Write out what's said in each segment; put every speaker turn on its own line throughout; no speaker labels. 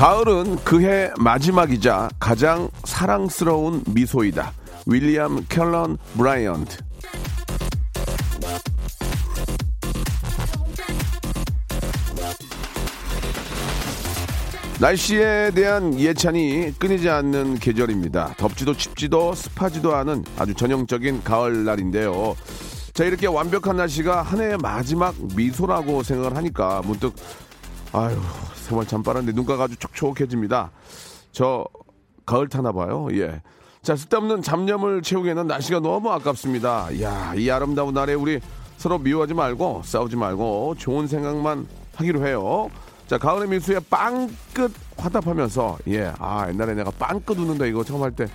가을은 그해 마지막이자 가장 사랑스러운 미소이다. 윌리엄 켈런 브라이언트. 날씨에 대한 예찬이 끊이지 않는 계절입니다. 덥지도 춥지도 습하지도 않은 아주 전형적인 가을 날인데요. 자, 이렇게 완벽한 날씨가 한 해의 마지막 미소라고 생각을 하니까 문득 아유, 세월 참 빠른데 눈가가 아주 촉촉해집니다. 저 가을 타나 봐요. 예. 자, 쓸데없는 잡념을 채우기에는 날씨가 너무 아깝습니다. 야, 이 아름다운 날에 우리 서로 미워하지 말고 싸우지 말고 좋은 생각만 하기로 해요. 자, 가을의 미수에 빵끝 화답하면서 예, 아 옛날에 내가 빵끝 웃는다 이거 처음 할 때,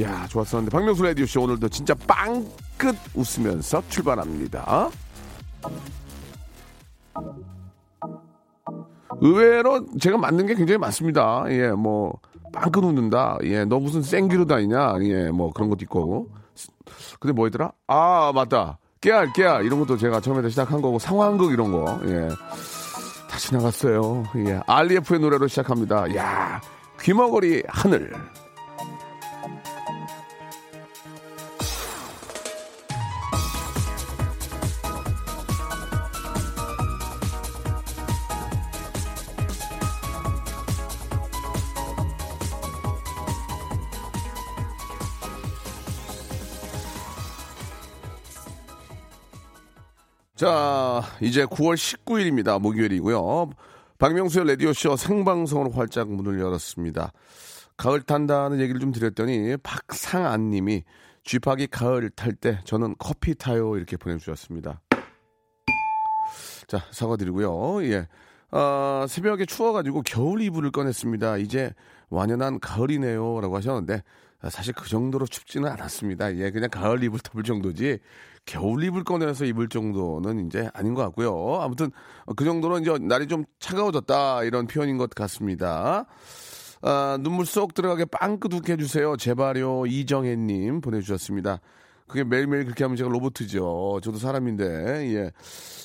야 좋았었는데 박명수 라디오 씨 오늘도 진짜 빵끝 웃으면서 출발합니다. 의외로 제가 맞는 게 굉장히 많습니다. 예, 뭐 빵끝 웃는다. 예, 너 무슨 생기로 다니냐. 예, 뭐 그런 것도 있고. 근데 뭐였더라? 아 맞다. 깨알 깨알 이런 것도 제가 처음에 시작한 거고 상황극 이런 거. 예. 다 지나갔어요. 예. 알리에프의 노래로 시작합니다. 야, 귀머거리 하늘. 자, 이제 9월 19일입니다. 목요일이고요. 박명수의 라디오쇼 생방송으로 활짝 문을 열었습니다. 가을 탄다는 얘기를 좀 드렸더니 박상안 님이 쥐팍이 가을 탈 때 저는 커피 타요 이렇게 보내주셨습니다. 자, 사과드리고요. 예. 어, 새벽에 추워가지고 겨울 이불을 꺼냈습니다. 이제 완연한 가을이네요. 라고 하셨는데 사실 그 정도로 춥지는 않았습니다. 예, 그냥 가을 이불 덮을 정도지 겨울 이불 꺼내서 입을 정도는 이제 아닌 것 같고요. 아무튼 그 정도는 이제 날이 좀 차가워졌다 이런 표현인 것 같습니다. 아, 눈물 쏙 들어가게 빵끄둑 해주세요. 제발요 이정혜님 보내주셨습니다. 그게 매일매일 그렇게 하면 제가 로봇이죠. 저도 사람인데, 예.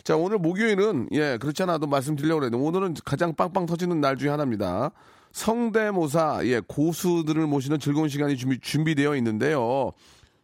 자, 오늘 목요일은, 예, 그렇지 않아도 말씀드리려고 그랬는데, 오늘은 가장 빵빵 터지는 날 중에 하나입니다. 성대모사, 예, 고수들을 모시는 즐거운 시간이 준비, 준비되어 있는데요.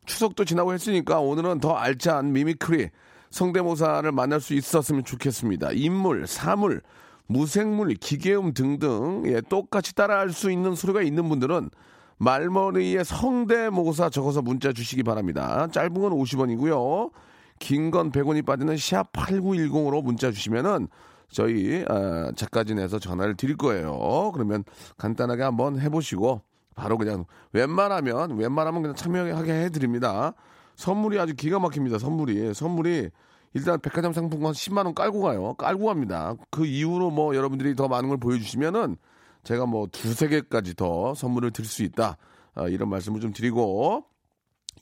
추석도 지나고 했으니까 오늘은 더 알찬 mimicry, 성대모사를 만날 수 있었으면 좋겠습니다. 인물, 사물, 무생물, 기계음 등등, 예, 똑같이 따라할 수 있는 소리가 있는 분들은 말머리에 성대모사 적어서 문자 주시기 바랍니다. 짧은 건 50원이고요. 긴 건 100원이 빠지는 샵 8910으로 문자 주시면은 저희 어, 작가진에서 전화를 드릴 거예요. 그러면 간단하게 한번 해보시고 바로 그냥 웬만하면 웬만하면 그냥 참여하게 해드립니다. 선물이 아주 기가 막힙니다. 선물이 선물이 일단 백화점 상품권 10만 원 깔고 가요. 깔고 갑니다. 그 이후로 뭐 여러분들이 더 많은 걸 보여주시면은 제가 뭐 두세 개까지 더 선물을 드릴 수 있다. 아, 이런 말씀을 좀 드리고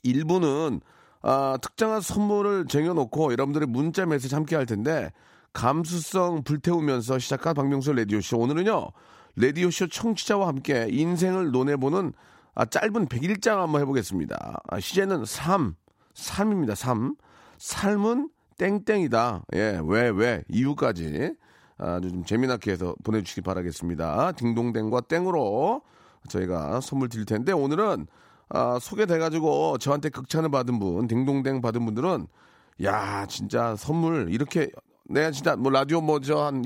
일부는 아, 특정한 선물을 쟁여놓고 여러분들의 문자 메시지 함께 할 텐데 감수성 불태우면서 시작한 박명수 라디오쇼 오늘은요 라디오쇼 청취자와 함께 인생을 논해보는 아, 짧은 100일장 한번 해보겠습니다. 아, 시제는 3, 3입니다. 3. 삶은 땡땡이다. 예, 왜, 왜, 이유까지 아주 좀 재미나게 해서 보내주시기 바라겠습니다. 딩동댕과 땡으로 저희가 선물 드릴 텐데 오늘은 아, 소개돼가지고 저한테 극찬을 받은 분, 딩동댕 받은 분들은 야 진짜 선물 이렇게 내가 진짜 뭐 라디오 뭐 저 한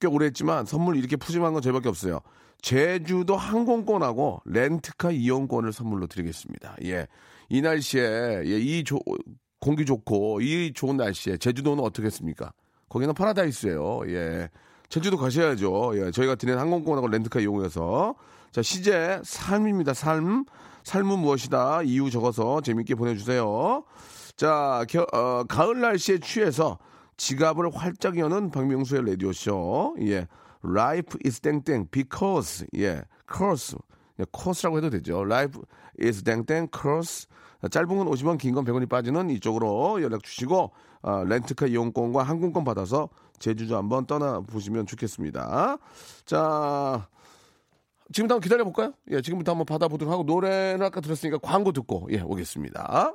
꽤 오래 했지만 선물 이렇게 푸짐한 건 저희밖에 없어요. 제주도 항공권하고 렌트카 이용권을 선물로 드리겠습니다. 예. 이 날씨에 예, 이 조, 공기 좋고 이 좋은 날씨에 제주도는 어떻겠습니까? 거기는 파라다이스예요. 예. 제주도 가셔야죠. 예. 저희가 드리는 항공권하고 렌트카 이용해서 자, 시제 삶입니다. 삶. 삶은 무엇이다. 이유 적어서 재밌게 보내 주세요. 자, 겨, 어, 가을 날씨에 취해서 지갑을 활짝 여는 박명수의 라디오쇼. 예. Life is 땡땡 because 예, course. 예, course라고 해도 되죠. Life is 땡땡 course. 짧은 건 50원, 긴 건 100원이 빠지는 이쪽으로 연락 주시고 어, 렌트카 이용권과 항공권 받아서 제주도 한번 떠나 보시면 좋겠습니다. 자, 지금부터 한번 기다려 볼까요? 예, 지금부터 한번 받아보도록 하고 노래는 아까 들었으니까 광고 듣고 예, 오겠습니다.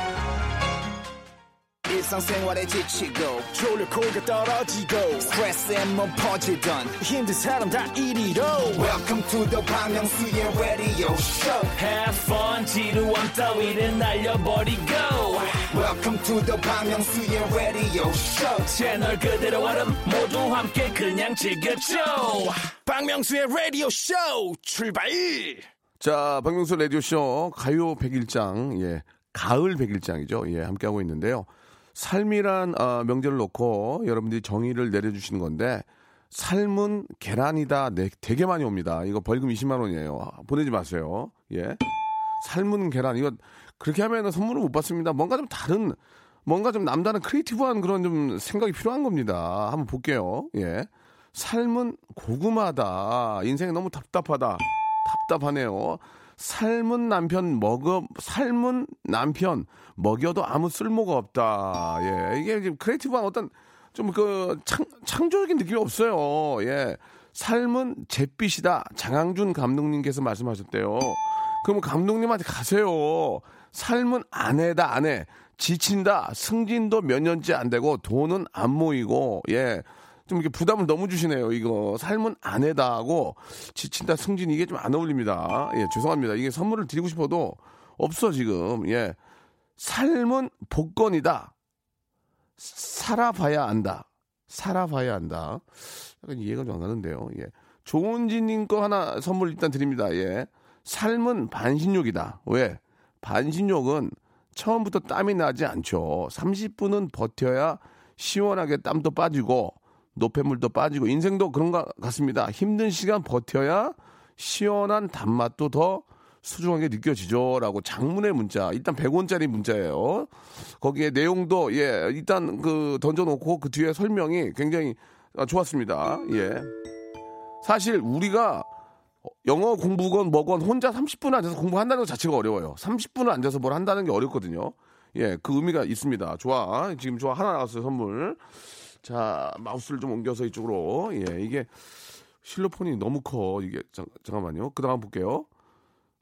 일상생활에 지치고, 졸려 코가 떨어지고, 스트레스에 몸 퍼지던, 힘든 사람 다 이리로. welcome to the Bang Myung-soo's radio show
Have fun 지루함 따위를 날려버리고
welcome to the Bang Myung-soo's radio show
채널 그대로 얼음 모두 함께 그냥 즐겨줘
박명수의 라디오 쇼 출발
자, 박명수 라디오쇼 가요 101장, 예, 가을 101장이죠. 예, 함께하고 있는데요. 삶이란 어, 명제를 놓고 여러분들이 정의를 내려주시는 건데, 삶은 계란이다. 네, 되게 많이 옵니다. 이거 벌금 20만 원이에요. 보내지 마세요. 예. 삶은 계란. 이거 그렇게 하면 선물을 못 받습니다. 뭔가 좀 다른, 뭔가 좀 남다른 creative한 그런 좀 생각이 필요한 겁니다. 한번 볼게요. 예. 삶은 고구마다. 인생이 너무 답답하다. 답답하네요. 삶은 남편 먹어 삶은 남편 먹여도 아무 쓸모가 없다. 예, 이게 지금 creative한 어떤 좀 그 창조적인 느낌이 없어요. 예, 삶은 잿빛이다. 장항준 감독님께서 말씀하셨대요. 그러면 감독님한테 가세요. 삶은 아내다 아내. 지친다. 승진도 몇 년째 안 되고 돈은 안 모이고 예. 좀 이렇게 부담을 너무 주시네요. 이거 삶은 아내다 하고 지친다 승진 이게 좀 안 어울립니다. 예, 죄송합니다. 이게 선물을 드리고 싶어도 없어 지금. 예. 삶은 복권이다. 살아봐야 안다. 살아봐야 한다. 약간 이해가 좀 안 가는데요. 예. 조은지님 거 하나 선물 일단 드립니다. 예. 삶은 반신욕이다. 왜? 반신욕은 처음부터 땀이 나지 않죠. 30분은 버텨야 시원하게 땀도 빠지고 노폐물도 빠지고 인생도 그런 것 같습니다. 힘든 시간 버텨야 시원한 단맛도 더 소중하게 느껴지죠라고 장문의 문자 일단 100원짜리 문자예요. 거기에 내용도 예 일단 그 던져놓고 그 뒤에 설명이 굉장히 아, 좋았습니다. 예 사실 우리가 영어 공부건 뭐건 혼자 30분 앉아서 공부한다는 것 자체가 어려워요. 30분을 앉아서 뭘 한다는 게 어렵거든요. 예, 그 의미가 있습니다. 좋아. 지금 좋아. 하나 나왔어요, 선물. 자, 마우스를 좀 옮겨서 이쪽으로. 예, 이게 실로폰이 너무 커. 이게, 잠, 잠깐만요. 그 다음 볼게요.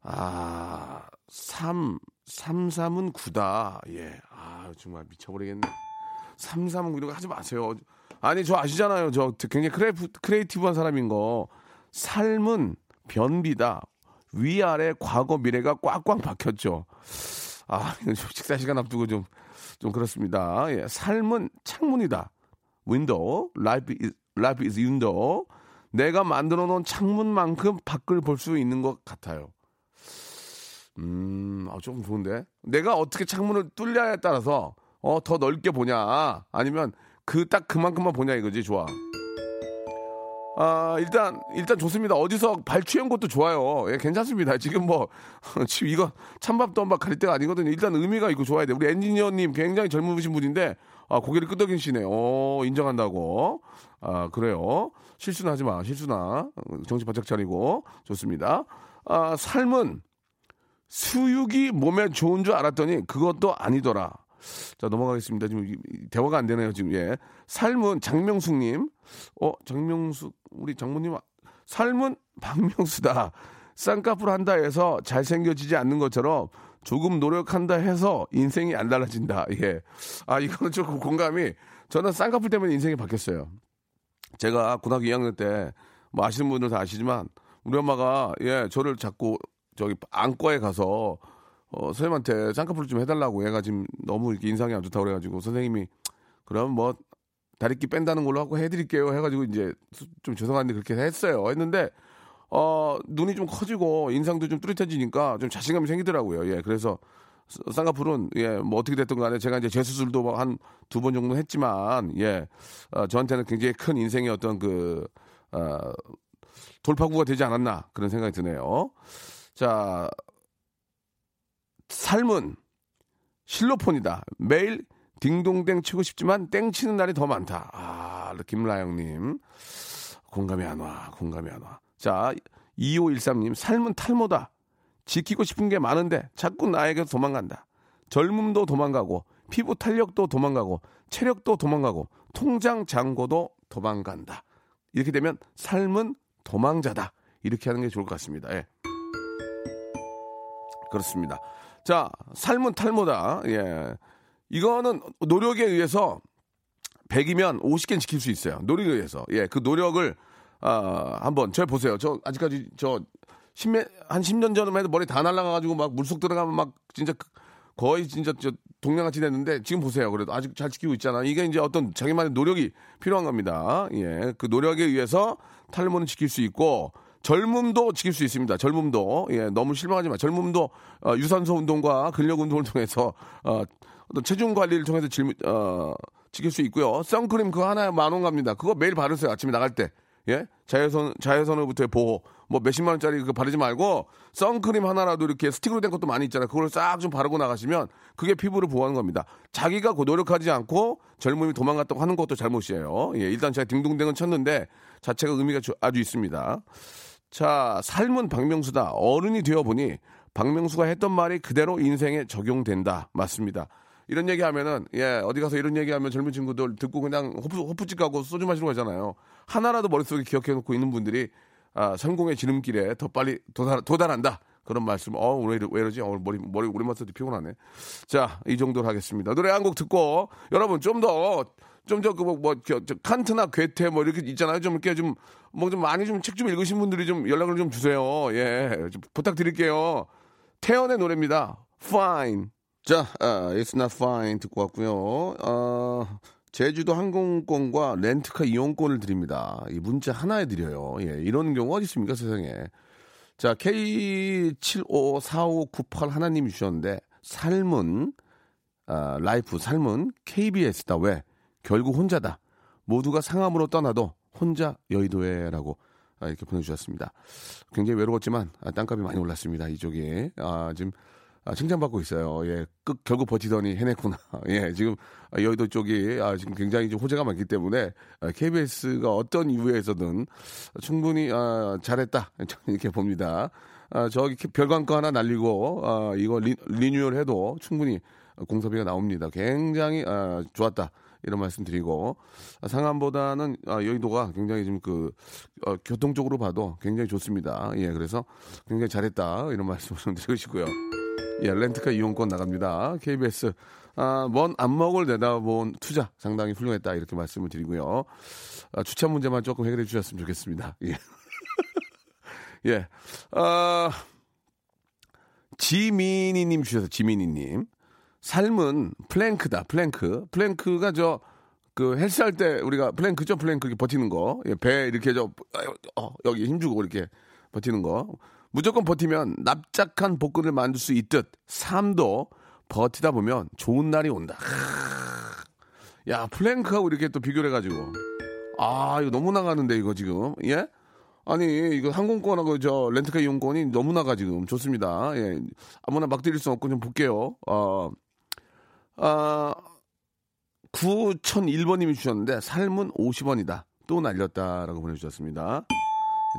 아, 3, 3, 3은 9다. 예. 아, 정말 미쳐버리겠네. 3, 3은 9 이런 거 하지 마세요. 아니, 저 아시잖아요. 저 굉장히 crea-, creative한 사람인 거. 삶은 변비다. 위아래 과거 미래가 꽉꽉 박혔죠. 아, 이건 좀 식사 시간 앞두고 좀, 좀 그렇습니다. 예. 삶은 창문이다. Window. Life is, life is window. 내가 만들어 놓은 창문만큼 밖을 볼 수 있는 것 같아요. 음, 아, 조금 좋은데. 내가 어떻게 창문을 뚫냐에 따라서, 어, 더 넓게 보냐. 아니면 그 딱 그만큼만 보냐 이거지. 좋아. 아, 일단, 일단 좋습니다. 어디서 발취한 것도 좋아요. 예, 괜찮습니다. 지금 뭐, 지금 이거 찬밥도 한밥 가릴 때가 아니거든요. 일단 의미가 있고 좋아야 돼. 우리 엔지니어님 굉장히 젊으신 분인데, 아, 고개를 끄덕이시네. 요 인정한다고. 아, 그래요. 실수는 하지 마. 실수나. 정신 바짝 차리고. 좋습니다. 아, 삶은 수육이 몸에 좋은 줄 알았더니 그것도 아니더라. 자, 넘어가겠습니다. 지금 대화가 안 되네요, 지금. 예. 삶은 장명숙님. 어, 장명숙, 우리 장모님, 삶은 박명수다. 쌍꺼풀 한다 해서 잘생겨지지 않는 것처럼 조금 노력한다 해서 인생이 안 달라진다. 예. 아, 이거는 조금 공감이, 저는 쌍꺼풀 때문에 인생이 바뀌었어요. 제가 고등학교 2학년 때, 뭐 아시는 분들 다 아시지만, 우리 엄마가, 예, 저를 자꾸, 저기, 안과에 가서, 어, 선생님한테 쌍꺼풀 좀 해달라고 얘가 지금 너무 이렇게 인상이 안 좋다고 그래가지고, 선생님이, 그럼 뭐, 다리끼 뺀다는 걸로 하고 해드릴게요. 해가지고, 이제, 수- 좀 죄송한데 그렇게 했어요. 했는데, 어, 눈이 좀 커지고 인상도 좀 뚜렷해지니까 좀 자신감이 생기더라고요. 예, 그래서 쌍- 쌍꺼풀은 예, 뭐 어떻게 됐든 간에 제가 이제 재수술도 한 두 번 정도 했지만 예, 어, 저한테는 굉장히 큰 인생의 어떤 그 어, 돌파구가 되지 않았나 그런 생각이 드네요. 자, 삶은 실로폰이다. 매일 딩동댕 치고 싶지만 땡 치는 날이 더 많다. 아, 김라영님. 공감이 안 와. 공감이 안 와. 자, 2513님. 삶은 탈모다. 지키고 싶은 게 많은데 자꾸 나에게 도망간다. 젊음도 도망가고 피부 탄력도 도망가고 체력도 도망가고 통장 잔고도 도망간다. 이렇게 되면 삶은 도망자다. 이렇게 하는 게 좋을 것 같습니다. 예. 그렇습니다. 자, 삶은 탈모다. 예. 이거는 노력에 의해서 100이면 50개는 지킬 수 있어요. 노력에 의해서. 예, 그 노력을, 아, 한번, 저 보세요. 저, 아직까지 저, 10년, 한 10년 전에만 해도 머리 다 날라가가지고 막 물속 들어가면 막 진짜 그- 거의 진짜 저 동양같이 됐는데 지금 보세요. 그래도 아직 잘 지키고 있잖아. 이게 이제 어떤 자기만의 노력이 필요한 겁니다. 예, 그 노력에 의해서 탈모는 지킬 수 있고 젊음도 지킬 수 있습니다. 젊음도 예, 너무 실망하지 마. 젊음도 어, 유산소 운동과 근력 운동을 통해서 어, 어떤 체중 관리를 통해서 질, 어, 지킬 수 있고요. 선크림 그거 하나에 만원 갑니다. 그거 매일 바르세요. 아침에 나갈 때. 예? 자외선, 자외선으로부터의 보호. 뭐 몇십만 원짜리 그거 바르지 말고 선크림 하나라도 이렇게 스틱으로 된 것도 많이 있잖아요. 그걸 싹 좀 바르고 나가시면 그게 피부를 보호하는 겁니다. 자기가 그 노력하지 않고 젊음이 도망갔다고 하는 것도 잘못이에요. 예, 일단 제가 딩동댕은 쳤는데 자체가 의미가 주- 아주 있습니다. 자, 삶은 박명수다. 어른이 되어 보니 박명수가 했던 말이 그대로 인생에 적용된다. 맞습니다. 이런 얘기 하면은, 예, 어디 가서 이런 얘기 하면 젊은 친구들 듣고 그냥 호프, 호프집 가고 소주 마시러 가잖아요. 하나라도 머릿속에 기억해 놓고 있는 분들이, 아, 성공의 지름길에 더 빨리 도달, 도달한다. 그런 말씀, 어, 왜, 이러, 왜 이러지? 어, 머리, 머리, 오랜만에 피곤하네. 자, 이 정도로 하겠습니다. 노래 한 곡 듣고, 여러분 좀 더, 좀 더, 그, 뭐, 뭐, 칸트나 괴테 뭐 이렇게 있잖아요. 좀 이렇게 좀, 뭐 좀 많이 좀 책 좀 읽으신 분들이 좀 연락을 좀 주세요. 예. 좀 부탁드릴게요. 태연의 노래입니다. Fine. 자, 아, It's Not Fine 듣고 왔고요. 어, 제주도 항공권과 렌트카 이용권을 드립니다. 이 문자 하나에 드려요. 예, 이런 경우 어디 있습니까, 세상에. 자, K754598 하나님이 주셨는데, 삶은, 아, 라이프, 삶은 KBS다. 왜? 결국 혼자다. 모두가 상암으로 떠나도 혼자 여의도에라고 아, 이렇게 보내주셨습니다. 굉장히 외로웠지만 아, 땅값이 많이 올랐습니다. 이쪽이 아, 지금 아, 칭찬받고 있어요. 예, 끝 결국 버티더니 해냈구나. 예, 지금 아, 여의도 쪽이 아, 지금 굉장히 좀 호재가 많기 때문에 아, KBS가 어떤 이유에서든 충분히 아, 잘했다 이렇게 봅니다. 아, 저기 별광거 하나 날리고 아, 이거 리, 리뉴얼해도 충분히 공사비가 나옵니다. 굉장히 아, 좋았다. 이런 말씀 드리고 아, 상암보다는 아, 여의도가 굉장히 지금 그 어, 교통적으로 봐도 굉장히 좋습니다. 예, 그래서 굉장히 잘했다 이런 말씀을 좀 드리시고요. 예, 렌트카 이용권 나갑니다. KBS 아, 먼 안목을 내다본 투자 상당히 훌륭했다 이렇게 말씀을 드리고요. 아, 주차 문제만 조금 해결해 주셨으면 좋겠습니다. 예. 예. 아, 지민이님 주셔서 지민이님. 삶은 plank다, plank. plank가 저, 그 헬스할 때 우리가 plank죠, plank 이렇게 버티는 거. 예, 배 이렇게 저, 어, 여기 힘주고 이렇게 버티는 거. 무조건 버티면 납작한 복근을 만들 수 있듯 삶도 버티다 보면 좋은 날이 온다. 크. 야, plank하고 이렇게 또 비교를 해가지고. 아, 이거 너무 나가는데, 이거 지금. 예? 아니, 이거 항공권하고 저 렌트카 이용권이 너무 나가 지금. 좋습니다. 예. 아무나 막 드릴 수 없고 좀 볼게요. 어, 아, 9001번님이 주셨는데, 삶은 50원이다. 또 날렸다라고 보내주셨습니다.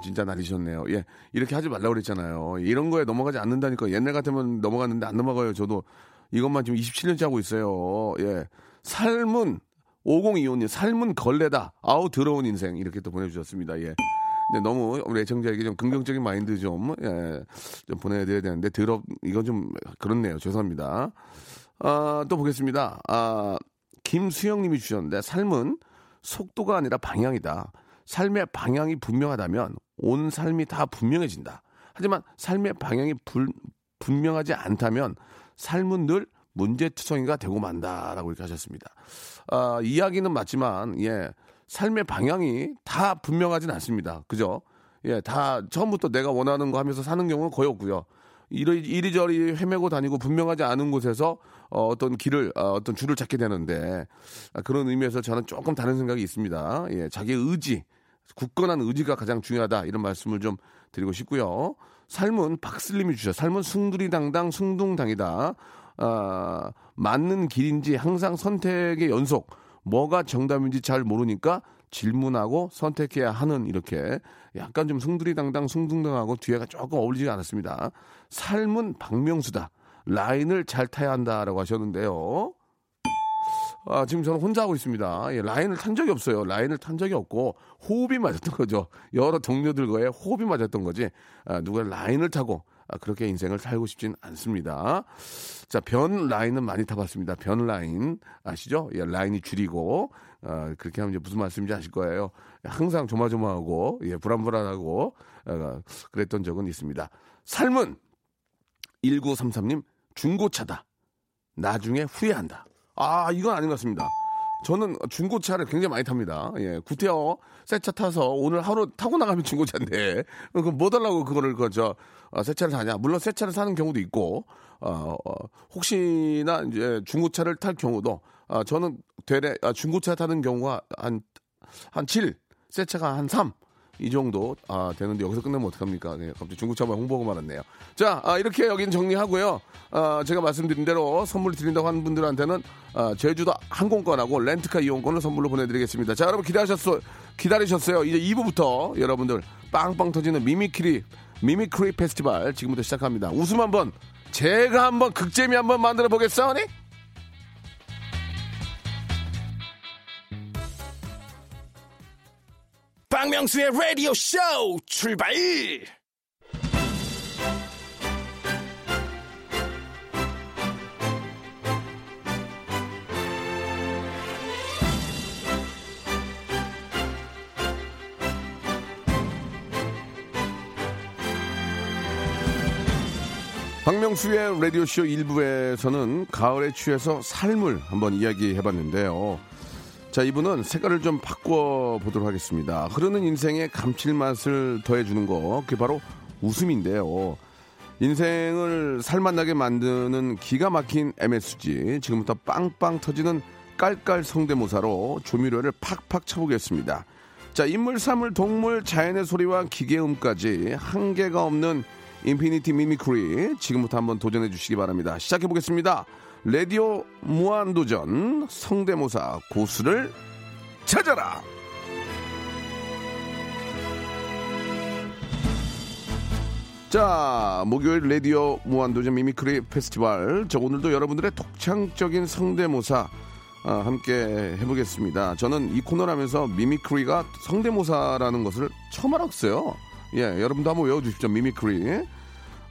진짜 날리셨네요. 예. 이렇게 하지 말라고 그랬잖아요. 이런 거에 넘어가지 않는다니까. 옛날 같으면 넘어갔는데 안 넘어가요. 저도 이것만 지금 27년째 하고 있어요. 예. 삶은 5025님, 삶은 걸레다. 아우, 더러운 인생. 이렇게 또 보내주셨습니다. 예. 근데 너무 우리 애청자에게 좀 긍정적인 마인드 좀, 예, 좀 보내드려야 되는데, 더럽, 이건 좀 그렇네요. 죄송합니다. 아, 또 보겠습니다. 아, 김수영 님이 주셨는데, 삶은 속도가 아니라 방향이다. 삶의 방향이 분명하다면 온 삶이 다 분명해진다. 하지만 삶의 방향이 불, 분명하지 않다면 삶은 늘 문제투성이가 되고 만다라고 이렇게 하셨습니다. 아, 이야기는 맞지만 예 삶의 방향이 다 분명하진 않습니다. 그죠? 예, 다 처음부터 내가 원하는 거 하면서 사는 경우는 거의 없고요. 이리, 이리저리 헤매고 다니고 분명하지 않은 곳에서 어, 어떤 길을 어, 어떤 줄을 찾게 되는데 아, 그런 의미에서 저는 조금 다른 생각이 있습니다. 예, 자기 의지, 굳건한 의지가 가장 중요하다 이런 말씀을 좀 드리고 싶고요. 삶은 박슬림이 주셔. 삶은 숭두리당당 숭둥당이다. 아, 맞는 길인지 항상 선택의 연속. 뭐가 정답인지 잘 모르니까 질문하고 선택해야 하는 이렇게 약간 좀 숭두리당당 숭둥당하고 뒤에가 조금 어울리지 않았습니다. 삶은 박명수다. 라인을 잘 타야 한다라고 하셨는데요. 아, 지금 저는 혼자 하고 있습니다. 예, 라인을 탄 적이 없어요. 라인을 탄 적이 없고 호흡이 맞았던 거죠. 여러 동료들과의 호흡이 맞았던 거지. 아, 누가 라인을 타고 아, 그렇게 인생을 살고 싶진 않습니다. 자, 변 라인은 많이 타봤습니다. 변 라인 아시죠? 예, 라인이 줄이고 아, 그렇게 하면 이제 무슨 말씀인지 아실 거예요. 항상 조마조마하고 예, 불안불안하고 아, 그랬던 적은 있습니다. 삶은 1933님 중고차다. 나중에 후회한다. 아, 이건 아닌 것 같습니다. 저는 중고차를 굉장히 많이 탑니다. 예, 구태여 새 차 타서 오늘 하루 타고 나가면 중고차인데 그럼 뭐 달라고 그거를 그저 어, 새 차를 사냐? 물론 새 차를 사는 경우도 있고 어, 어 혹시나 이제 중고차를 탈 경우도 어, 저는 되레 아, 중고차 타는 경우가 한한 7, 새 차가 한 3. 이 정도 아, 되는데 여기서 끝내면 어떡합니까? 네, 갑자기 중고차만 홍보하고 말았네요. 자, 아, 이렇게 여긴 정리하고요. 아, 제가 말씀드린 대로 선물 드린다고 하는 분들한테는 아, 제주도 항공권하고 렌트카 이용권을 선물로 보내드리겠습니다. 자, 여러분 기다리셨어요? 기다리셨어요? 이제 2부부터 여러분들 빵빵 터지는 mimicry mimicry 페스티벌 지금부터 시작합니다. 웃음 한번 제가 한번 극재미 한번 만들어 보겠으니.
박명수의 라디오 쇼 출발!
박명수의 라디오쇼 1부에서는 가을에 취해서 삶을 한번 이야기해 봤는데요. 자, 이분은 색깔을 좀 바꿔보도록 하겠습니다. 흐르는 인생에 감칠맛을 더해주는 거, 그게 바로 웃음인데요. 인생을 살맛나게 만드는 기가 막힌 MSG, 지금부터 빵빵 터지는 깔깔 성대모사로 조미료를 팍팍 쳐보겠습니다. 자, 인물, 사물, 동물, 자연의 소리와 기계음까지 한계가 없는 Infinity mimicry 지금부터 한번 도전해 주시기 바랍니다. 시작해 보겠습니다. 라디오 무한도전 성대모사 고수를 찾아라. 자, 목요일 라디오 무한도전 mimicry 페스티벌. 저 오늘도 여러분들의 독창적인 성대모사 아, 함께 해보겠습니다. 저는 이 코너를 하면서 mimicry가 성대모사라는 것을 처음 알았어요. 예, 여러분도 한번 외워주십시오. mimicry.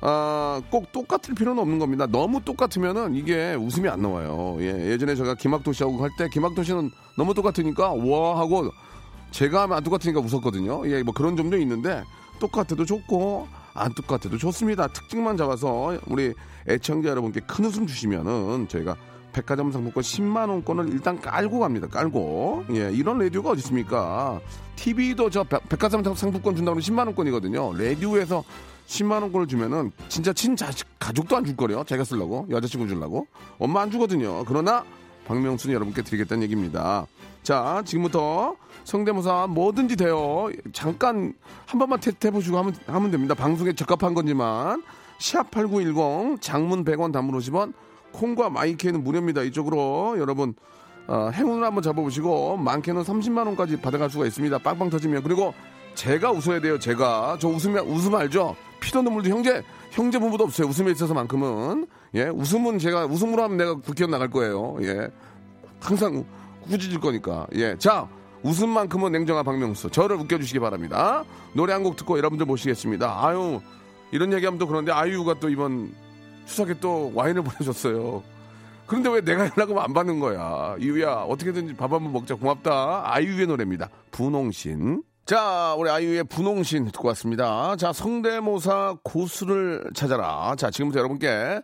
아, 꼭 똑같을 필요는 없는 겁니다. 너무 똑같으면은 이게 웃음이 안 나와요. 예, 예전에 제가 김학도 씨하고 할 때 김학도 씨는 너무 똑같으니까 와 하고 제가 하면 안 똑같으니까 웃었거든요. 예, 뭐 그런 점도 있는데 똑같아도 좋고 안 똑같아도 좋습니다. 특징만 잡아서 우리 애청자 여러분께 큰 웃음 주시면은 저희가 백화점 상품권 10만 원권을 일단 깔고 갑니다. 깔고. 예, 이런 라디오가 어디 있습니까? TV도 저 백- 백화점 상품권 준다고 10만 원권이거든요. 라디오에서 10만 원권을 주면은 진짜 친자식 가족도 안 줄 거래요. 제가 쓰려고 여자친구 주려고 엄마 안 주거든요. 그러나 박명수는 여러분께 드리겠다는 얘기입니다. 자, 지금부터 성대모사 뭐든지 돼요. 잠깐 한 번만 테스트 해보시고 하면, 하면 됩니다. 방송에 적합한 건지만 샵8910 장문 100원 단문 50원 콩과 마이크는 무료입니다. 이쪽으로 여러분 어, 행운을 한번 잡아보시고 많게는 30만 원까지 받아갈 수가 있습니다. 빵빵 터지면 그리고 제가 웃어야 돼요. 제가 저 웃으면 웃음 알죠? 피도 눈물도 형제 형제 부부도 없어요. 웃음에 있어서만큼은 예 웃음은 제가 웃음으로 하면 내가 국회의원 나갈 거예요. 예 항상 꾸짖을 거니까 예자 웃음만큼은 냉정한 박명수. 저를 웃겨주시기 바랍니다. 노래 한 곡 듣고 여러분들 모시겠습니다. 아유, 이런 얘기하면 또 그런데 아이유가 또 이번 추석에 또 와인을 보내줬어요. 그런데 왜 내가 연락하면 안 받는 거야? 이유야, 어떻게든지 밥 한번 먹자. 고맙다. 아이유의 노래입니다. 분홍신. 자, 우리 아이유의 분홍신 듣고 왔습니다. 자, 성대모사 고수를 찾아라. 자, 지금부터 여러분께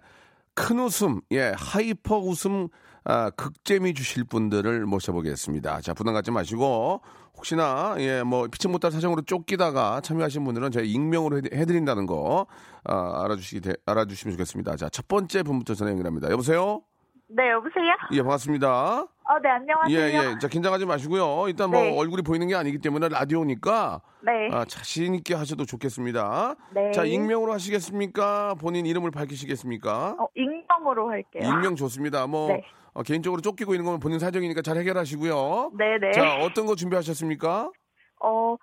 큰 웃음, 예, hyper 웃음, 아, 극재미 주실 분들을 모셔보겠습니다. 자, 부담 갖지 마시고, 혹시나, 예, 뭐, 피치 못할 사정으로 쫓기다가 참여하신 분들은 저희 익명으로 해드- 해드린다는 거, 아, 알아주시기, 되- 알아주시면 좋겠습니다. 자, 첫 번째 분부터 전화 연결합니다. 여보세요?
네, 여보세요?
예, 반갑습니다.
어, 네, 안녕하세요.
예, 예. 자, 긴장하지 마시고요. 일단 뭐,
네.
얼굴이 보이는 게 아니기 때문에 라디오니까,
네.
아, 자신 있게 하셔도 좋겠습니다.
네.
자, 익명으로 하시겠습니까? 본인 이름을 밝히시겠습니까?
어, 익명으로 할게요.
익명 좋습니다. 뭐
네.
어, 개인적으로 쫓기고 있는 건 본인 사정이니까 잘 해결하시고요.
네 네.
자, 어떤 거 준비하셨습니까?
어,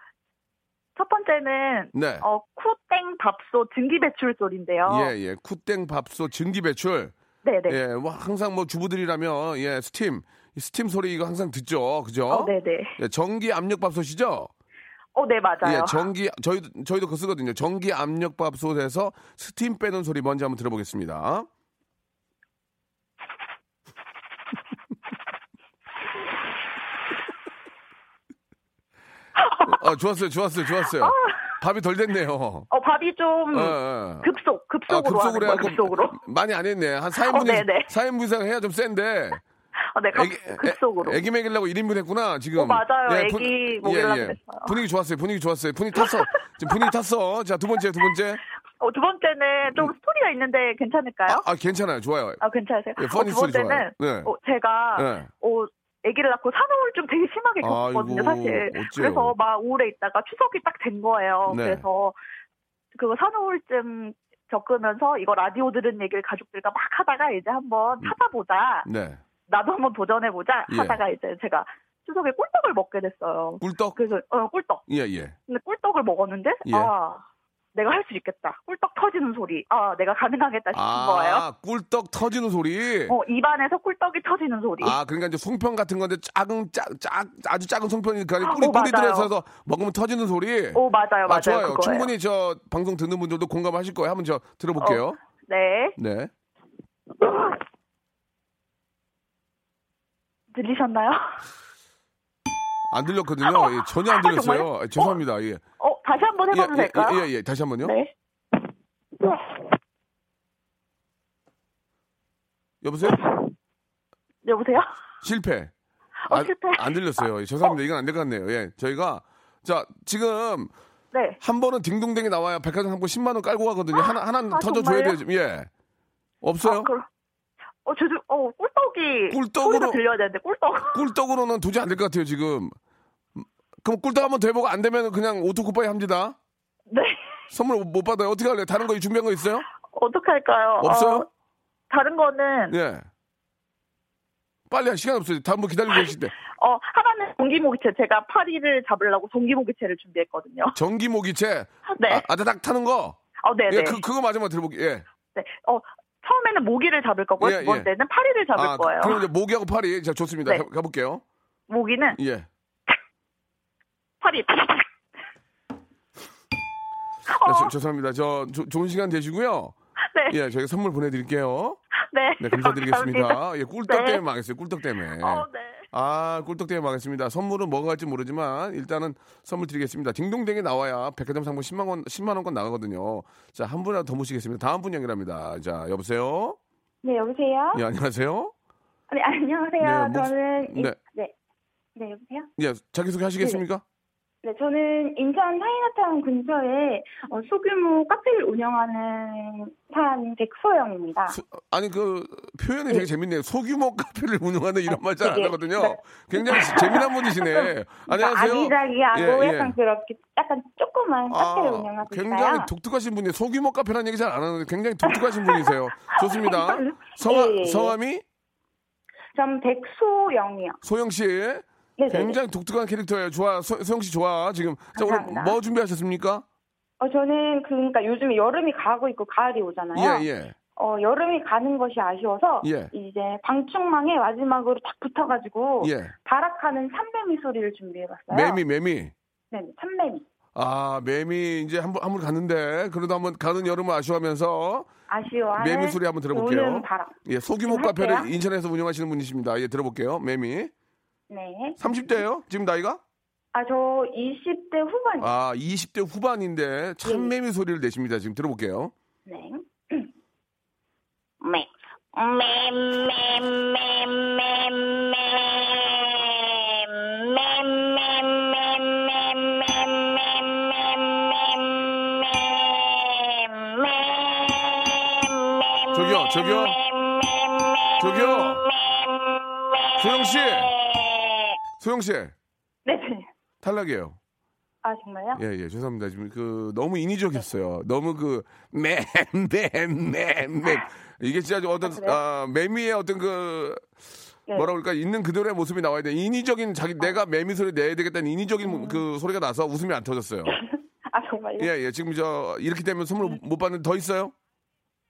첫 번째는,
네.
어, 쿠땡 밥솥 증기 배출 소리인데요.
예, 예. 쿠땡 밥솥 증기 배출.
네 네.
예, 뭐 항상 뭐 주부들이라면 예, 스팀. 이 스팀 소리 이거 항상 듣죠. 그죠?
어, 네네.
예, 전기 압력 밥솥이죠?
어, 네, 맞아요.
예, 전기 저희도 저희도 그거 쓰거든요. 전기 압력 밥솥에서 스팀 빼는 소리 먼저 한번 들어보겠습니다. 아, 좋았어요, 좋았어요, 좋았어요. 밥이 덜 됐네요.
어, 밥이 좀
예, 예.
급속, 급속으로
아, 급속으로
하는 급속으로.
많이 안 했네. 한 4인분,
어, 네네.
4인분 이상 해야 좀 센데.
어, 네, 급,
애기,
급속으로.
애, 기 먹이려고 1인분 했구나, 지금.
어, 맞아요.
분-
애기 먹이려고 했어요.
분위기 좋았어요, 분위기 좋았어요. 분위기 탔어. 지금 분위기 탔어. 자, 두 번째, 두 번째.
어, 두 번째는 좀 스토리가 있는데 괜찮을까요?
아, 아, 괜찮아요. 좋아요.
아, 괜찮으세요?
예,
어, 두 번째는.
네.
어, 제가,
네.
어, 아기를 낳고 산후우울증 되게 심하게 겪었거든요,
아이고,
사실.
어째요?
그래서 막 우울해 있다가 추석이 딱 된 거예요.
네.
그래서 그거 산후우울증 겪으면서 이거 라디오 들은 얘기를 가족들과 막 하다가 이제 한번 찾아보자.
네.
나도 한번 도전해보자.
예.
하다가 이제 제가 추석에 꿀떡을 먹게 됐어요.
꿀떡?
그래서, 어, 꿀떡.
예, 예.
근데 꿀떡을 먹었는데,
예.
아, 내가 할 수 있겠다. 꿀떡 터지는 소리. 아, 내가 가능하겠다 싶은 거예요.
아, 꿀떡 터지는 소리.
어, 입안에서 꿀떡이 터지는 소리.
아, 그러니까 이제 송편 같은 건데 작은, 짝, 짝, 아주 작은 송편이니까
아,
꿀이,
어,
꿀이
맞아요.
들어있어서 먹으면 터지는 소리.
오, 맞아요, 맞아요.
아, 좋아요.
그거예요.
충분히 저 방송 듣는 분들도 공감하실 거예요. 한번 저 들어볼게요.
네.
네.
들리셨나요?
안 들렸거든요. 예, 전혀 안
아,
들렸어요. 예, 죄송합니다. 예.
어, 다시 한번 해봐도
예,
될까요?
예, 예, 예. 다시 한 번요.
네.
여보세요?
여보세요?
실패.
어,
안,
실패.
안 들렸어요. 예, 죄송합니다. 이건 안 될 것 같네요. 예. 저희가 자, 지금
네.
한 번은 딩동댕이 나와야 백화점 상품 10만 원 깔고 가거든요. 하나 하나
아,
터져 줘야
정말요?
돼요. 예. 없어요?
아. 어, 죄송, 어, 꿀떡이.
꿀떡으로-
소리가 들려야 되는데, 꿀떡.
꿀떡으로는 도저히 안 될 것 같아요, 지금. 그럼 꿀떡 한번 돼보고 안 되면 그냥 오토쿠파이 합니다.
네.
선물 못 받아요. 어떻게 할래요? 다른 거 준비한 거 있어요?
어떡할까요?
없어요?
어, 다른 거는,
예. 빨리 할 시간 없어요. 다음 분 기다리고 때.
어, 하나는 전기모기채. 제가 파리를 잡으려고 전기모기채를 준비했거든요.
전기모기채.
네.
아, 아다닥 타는 거.
어, 네네.
예, 그, 그거 마지막 들어볼게요. 예.
네. 어, 처음에는 모기를 잡을 거고요.
예,
두 번째는 파리를 잡을
아,
거예요.
그럼 이제 모기하고 파리. 자, 좋습니다.
네.
가, 가볼게요.
모기는
예.
파리.
자,
어,
저- 죄송합니다. 저, 조- 좋은 시간 되시고요.
네.
예, 저희가 선물 보내드릴게요.
네.
네, 감사드리겠습니다.
감사합니다.
예, 꿀떡
네.
때문에 망했어요. 꿀떡 때문에.
어, 네.
아, 꿀떡 때문에 망했습니다. 선물은 뭐가 갈지 모르지만 일단은 선물 드리겠습니다. 딩동댕이 나와야 백화점 상품 10만 원, 10만 원권 나가거든요. 자, 한 분이라도 더 모시겠습니다. 다음 분 연결합니다. 자, 여보세요?
네, 여보세요?
예, 안녕하세요?
네, 안녕하세요.
네, 목-
저는 인-
네.
네. 네, 여보세요?
예, 자기소개 하시겠습니까?
네, 저는 인천 타이나타운 근처에 어, 소규모 카페를 운영하는 사람인 백소영입니다.
소- 아니, 그, 표현이
네.
되게 재밌네요. 소규모 카페를 운영하는 이런 말 잘 안 하거든요.
네.
굉장히 재미난 분이시네. 안녕하세요.
아기자기하고
예, 예.
약간 그렇게 약간 조그만 카페를 운영하고
굉장히
있어요.
독특하신 분이에요. 소규모 카페라는 얘기 잘 안 하는데 굉장히 독특하신 분이세요. 좋습니다. 성함,
예, 예, 예.
성함이
전 백소영이요.
소영 씨.
네, 네.
굉장히 독특한 캐릭터예요. 좋아. 소, 소영 씨 좋아. 지금. 자, 오늘
감사합니다.
뭐 준비하셨습니까?
어, 저는 그러니까 요즘에 여름이 가고 있고 가을이 오잖아요.
예, 예.
어, 여름이 가는 것이 아쉬워서
예.
이제 방충망에 마지막으로 딱 붙어가지고
예.
발악하는 삼매미 소리를 준비해봤어요.
매미, 매미.
네, 삼매미.
아, 매미 이제 한번 한번 갔는데 그래도 한번 가는 여름을 아쉬워하면서
아쉬워하는
매미 소리 한번 들어볼게요.
바람.
예, 소규모
지금
카페를
할게요.
인천에서 운영하시는 분이십니다. 예, 들어볼게요. 매미.
네.
30대예요? 지금 나이가?
아, 저 20대 후반.
아, 20대 후반인데 참
예.
매미 소리를 내십니다. 지금 들어볼게요.
네.
매.
저기요, 저기요. 저기요. 소영 씨. 소영 씨.
네네.
탈락이에요.
아, 정말요?
예, 예, 죄송합니다. 지금 그 너무 인위적이었어요. 너무 그 맴맴맴맴 이게 진짜 어떤
아?
아, 매미의 어떤 그
네.
뭐라 그럴까 있는 그대로의 모습이 나와야 돼. 인위적인 자기 내가 매미 소리 내야 되겠다는 인위적인 그 소리가 나서 웃음이 안 터졌어요.
아, 정말요?
예, 예. 지금 저 이렇게 되면 선물 못 받는 더 있어요?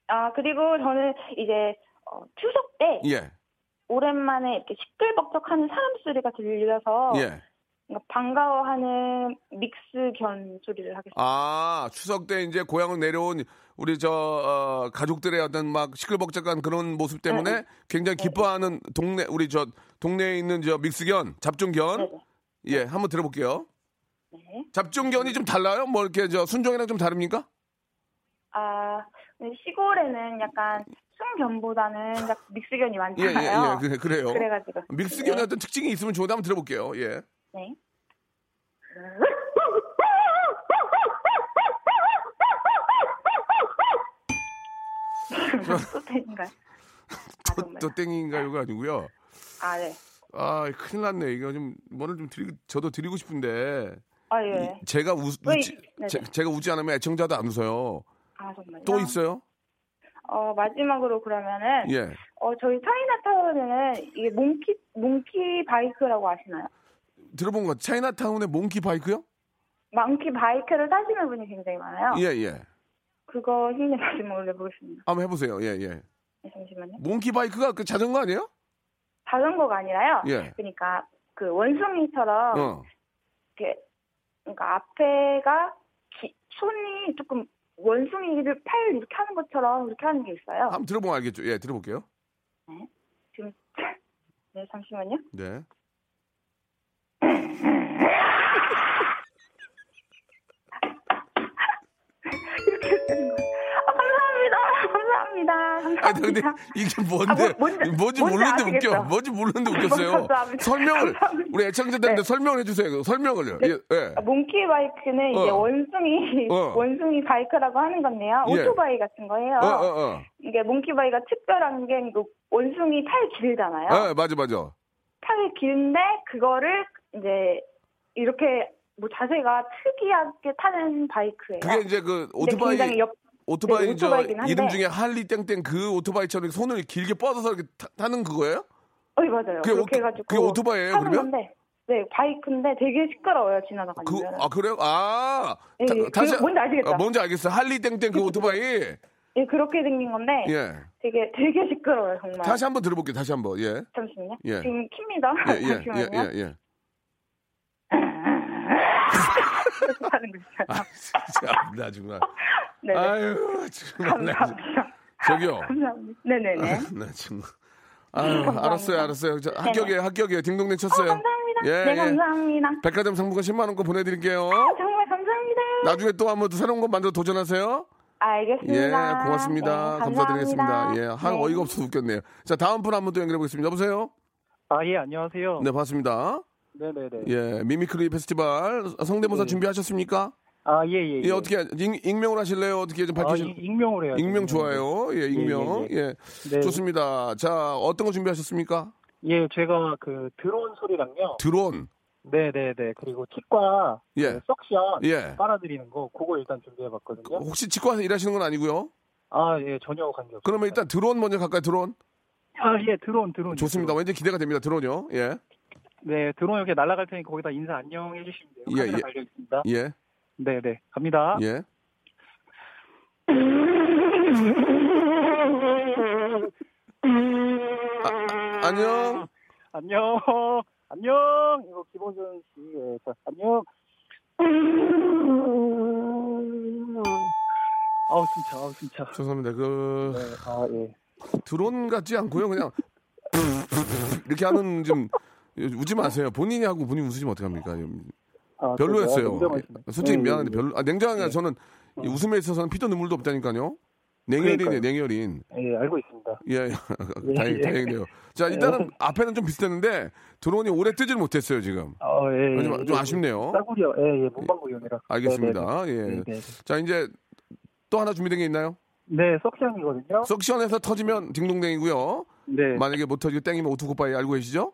아, 그리고 저는 이제 어, 추석 때
예,
오랜만에 이렇게 시끌벅적하는 사람 소리가 들려서
예.
반가워하는 믹스 견 소리를 하겠습니다.
아 추석 때 이제 고향을 내려온 우리 저 어, 가족들의 어떤 막 시끌벅적한 그런 모습 때문에
네, 네.
굉장히 기뻐하는 동네 우리 저 동네에 있는 저 믹스견 잡종견
네네.
예 한번 들어볼게요.
네.
잡종견이 좀 달라요? 뭐 이렇게 저 순종이랑 좀 다릅니까?
아, 시골에는 약간 약간 믹스견이
예, 예,
많잖아요.
예, 그래, 그래 요.
그래가지고.
믹스견의
네.
어떤 특징이 있으면 좋은데 한번 들어볼게요. 예.
네. 또 땡인가요? 아,
또? 또 땡인가요가 아니고요.
아, 네.
아, 큰일 났네. 이거 좀 뭐를 좀 드리 저도 드리고 싶은데
아, 예.
제가 웃,
왜,
웃지
네 네.
제, 제가 웃지 않으면 애청자도 안 웃어요.
아, 정말요?
또 있어요?
어, 마지막으로 그러면은,
예.
어, 저희 차이나타운에는 이게 monkey, monkey bike라고 아시나요?
들어본 거 차이나타운의 monkey bike요?
monkey bike를 타시는 분이 굉장히 많아요.
예, 예.
그거 힘내 마지막으로 내보겠습니다.
한번 해보세요. 예, 예.
네, 잠시만요.
monkey bike가 그 자전거 아니에요?
자전거가 아니라요.
예.
그러니까 그 원숭이처럼
어.
이렇게 그러니까 앞에가 기- 손이 조금 원숭이를 팔 이렇게 하는 것처럼 이렇게 하는 게 있어요.
한번 들어보면 알겠죠. 예, 들어볼게요.
지금 네 잠시만요.
네.
이렇게 되는 거예요. 아, 감사합니다. 감사합니다.
아니, 근데 이게 뭔데?
아, 뭐- 뭔지-
뭔지
뭔지
모르는데 웃겨.
아시겠죠?
뭔지 모르는데 웃겼어요.
감사합니다.
설명을. 우리 애청자들한테
네.
설명을 해주세요. 설명을요. 예, 예.
아, monkey bike는 이제
어.
원숭이
어.
원숭이 bike라고 하는 건데요.
예.
오토바이 같은 거예요.
어, 어, 어.
이게 monkey bike가 특별한 게 원숭이 팔 길잖아요.
예, 맞아, 맞아.
팔이 긴데 그거를 이제 이렇게 뭐 자세가 특이하게 타는 bike예요.
그게 이제 그 오토바이
굉장히 옆
오토바이
네,
저. 이름 중에 할리 땡땡 그 오토바이처럼 손을 길게 뻗어서 이렇게 타, 는 그거예요?
어 맞아요.
그게
그렇게
오토-
해가지고
그게 오토바이예요, 그러면?
건데 네 bike인데 되게 시끄러워요 지나다가면.
그, 아 그래요? 아
예,
다-
예,
다시
그 뭔지 아시겠죠?
아, 뭔지 알겠어. 할리 땡땡 그 오토바이.
예 그렇게 생긴 건데
예.
되게 되게 시끄러워요 정말.
다시 한번 들어볼게요. 다시 한번. 예.
잠시만요.
예.
지금 킵니다.
예, 예, 예,
잠시만요.
예, 예.
하는 거 있어요.
아, 진짜 나 정말.
네네.
아유, 정말
감사합니다.
저기요.
감사합니다. 네네네.
나 정말. 아유, 알았어요, 알았어요. 저, 합격이에요, 합격이에요. 딩동댕
어,
쳤어요.
감사합니다.
예,
네
예.
감사합니다.
백화점 상품권 10만 원권 보내드릴게요.
정말 감사합니다.
나중에 또 한번 또 새로운 거 만들어 도전하세요.
알겠습니다.
예, 고맙습니다.
네,
감사드리겠습니다. 예, 한
네.
어이가 없어서 웃겼네요. 자, 다음 분 한번 또 연결해 보겠습니다. 여보세요?
아, 예, 안녕하세요.
네, 반갑습니다.
네네네.
예, mimicry 페스티벌 성대모사
네.
준비하셨습니까?
아, 예, 예.
예, 어떻게 익, 익명으로 하실래요? 어떻게 좀
아,
밝히실?
이- 익명으로 해요.
익명 좋아요. 예, 익명.
예,
예,
네.
좋습니다. 자, 어떤 거 준비하셨습니까?
예, 제가 그 드론 소리랑요.
드론.
네네네. 그리고 치과
예.
그 suction
예.
빨아들이는 거 그거 일단 준비해봤거든요.
혹시 치과에서 일하시는 건 아니고요?
아, 예, 전혀 관계 없어요.
그러면 일단 드론 먼저 갈까요? 드론.
아, 예, 드론, 드론.
좋습니다.
드론.
왠지 기대가 됩니다. 드론요. 예.
네, 드론 이렇게 날아갈 테니까 거기다 인사 안녕 해주시면 돼요.
예,
카메라
예.
려있습니다
예.
네, 네. 갑니다.
예. 아, 안녕.
안녕. 안녕. 이거 김호준 씨. 예, 자, 안녕. 아우 진짜, 아우 진짜.
죄송합니다. 그
네, 아 예.
드론 같지 않고요. 그냥 이렇게 하는 좀 웃지 마세요. 본인이 하고 본인 웃으시면 어떡합니까?
아,
별로였어요.
냉정하시네.
솔직히
네,
미안한데
네,
별로. 아, 냉정하게
네.
저는 이 웃음에 있어서는 피도 눈물도 없다니까요.
그러니까요.
냉혈인.
예, 알고 있습니다.
예,
예,
다행,
예.
다행이네요. 자, 일단은 앞에는 좀 비슷했는데 드론이 오래 뜨질 못했어요, 지금.
아, 예, 예.
좀, 좀 아쉽네요.
싸구려, 예, 예, 문방구용이라.
알겠습니다.
네,
예.
네, 네.
자, 이제 또 하나 준비된 게 있나요?
네, 석션이거든요.
석션에서 터지면 딩동댕이고요.
네.
만약에 못 터지고 땡이면 오토코파이 알고 계시죠?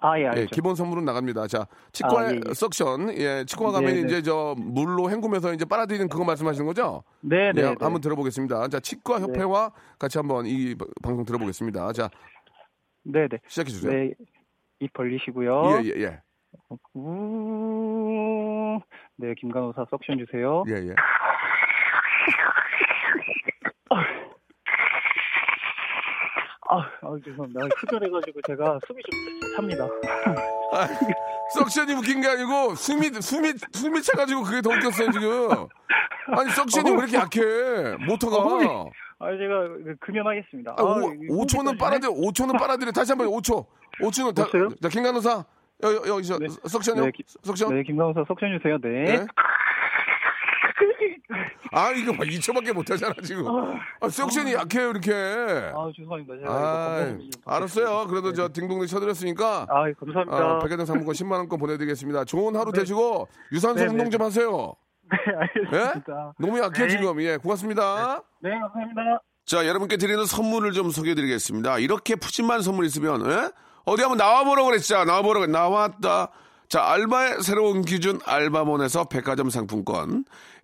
아, 예, 알죠.
예, 기본 선물은 나갑니다. 자, 치과에
아, 예, 예.
석션, 예, 치과 가면
네, 네.
이제 저 물로 헹구면서 이제 빨아들이는 그거 말씀하시는 거죠?
네, 네.
예,
네.
한번 들어보겠습니다. 자, 치과 협회와 같이 한번 이 방송 들어보겠습니다. 자,
네, 네.
시작해 주세요.
네. 입 벌리시고요.
예, 예, 예.
우... 네, 김간호사 석션 주세요.
예, 예.
아, 아 죄송합니다. 후절해가지고 제가 숨이 좀 찹니다.
아, 석션이 웃긴 게 아니고 숨이 숨이 숨이 차가지고 그게 더 웃겼어요 지금. 아니 석션이 왜 이렇게 약해? 모터가.
아, 제가 그 금연하겠습니다.
아, 오,
이거
5초는
홈페이지
빨아들여, 5초는 빨아들여. 다시 한번 5초. 5초는 다. 자, 김간호사. 여기, 여기, 저,
네.
석션이요?
네, 기-
석션?
네, 김간호사 석션 주세요. 네.
네. 아, 이거 봐. 2초밖에 못 하잖아, 지금. 아, 석션이 약해요, 이렇게.
아, 죄송합니다. 제가
아, 알았어요. 그래도 저 딩동댕 쳐드렸으니까.
아, 감사합니다.
아, 백화점 상품권 10만원권 보내드리겠습니다. 좋은 하루
네.
되시고, 유산소
네,
운동
네,
좀 하세요.
네, 알겠습니다.
너무 약해,
네.
지금. 예, 고맙습니다.
네, 감사합니다.
자, 여러분께 드리는 선물을 좀 소개해드리겠습니다. 이렇게 푸짐한 선물 있으면, 예? 어디 한번 나와보라고 그랬죠? 나와보라고, 나왔다. 자, 알바의 새로운 기준 알바몬에서 백화점 상품권,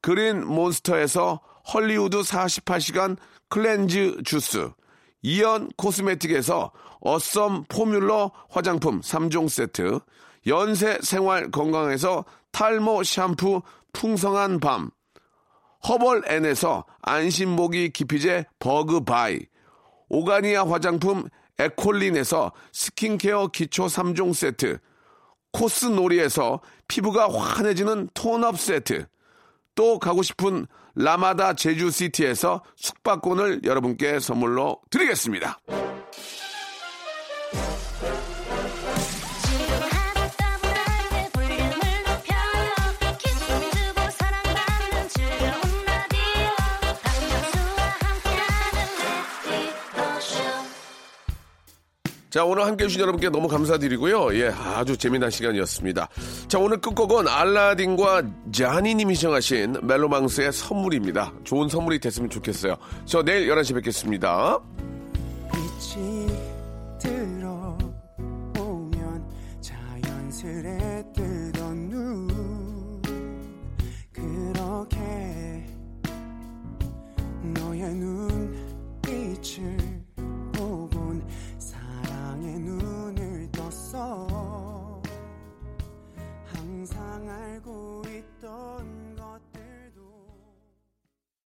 그린 몬스터에서 헐리우드 48시간 cleanse 주스, 이연 코스메틱에서 awesome formula 화장품 3종 세트, 연세 생활 건강에서 탈모 샴푸 풍성한 밤, 허벌 앤에서 안심모기 기피제 버그 바이, 오가니아 화장품 에콜린에서 스킨케어 기초 3종 세트, 코스놀이에서 피부가 환해지는 톤업 세트, 또 가고 싶은 라마다 제주시티에서 숙박권을 여러분께 선물로 드리겠습니다. 자, 오늘 함께 해주신 여러분께 너무 감사드리고요. 예, 아주 재미난 시간이었습니다. 자, 오늘 끝곡은 알라딘과 자니님이 시청하신 멜로망스의 선물입니다. 좋은 선물이 됐으면 좋겠어요. 저 내일 11시에 뵙겠습니다.
빛이 들어오면 자연스레 너의 눈빛을 눈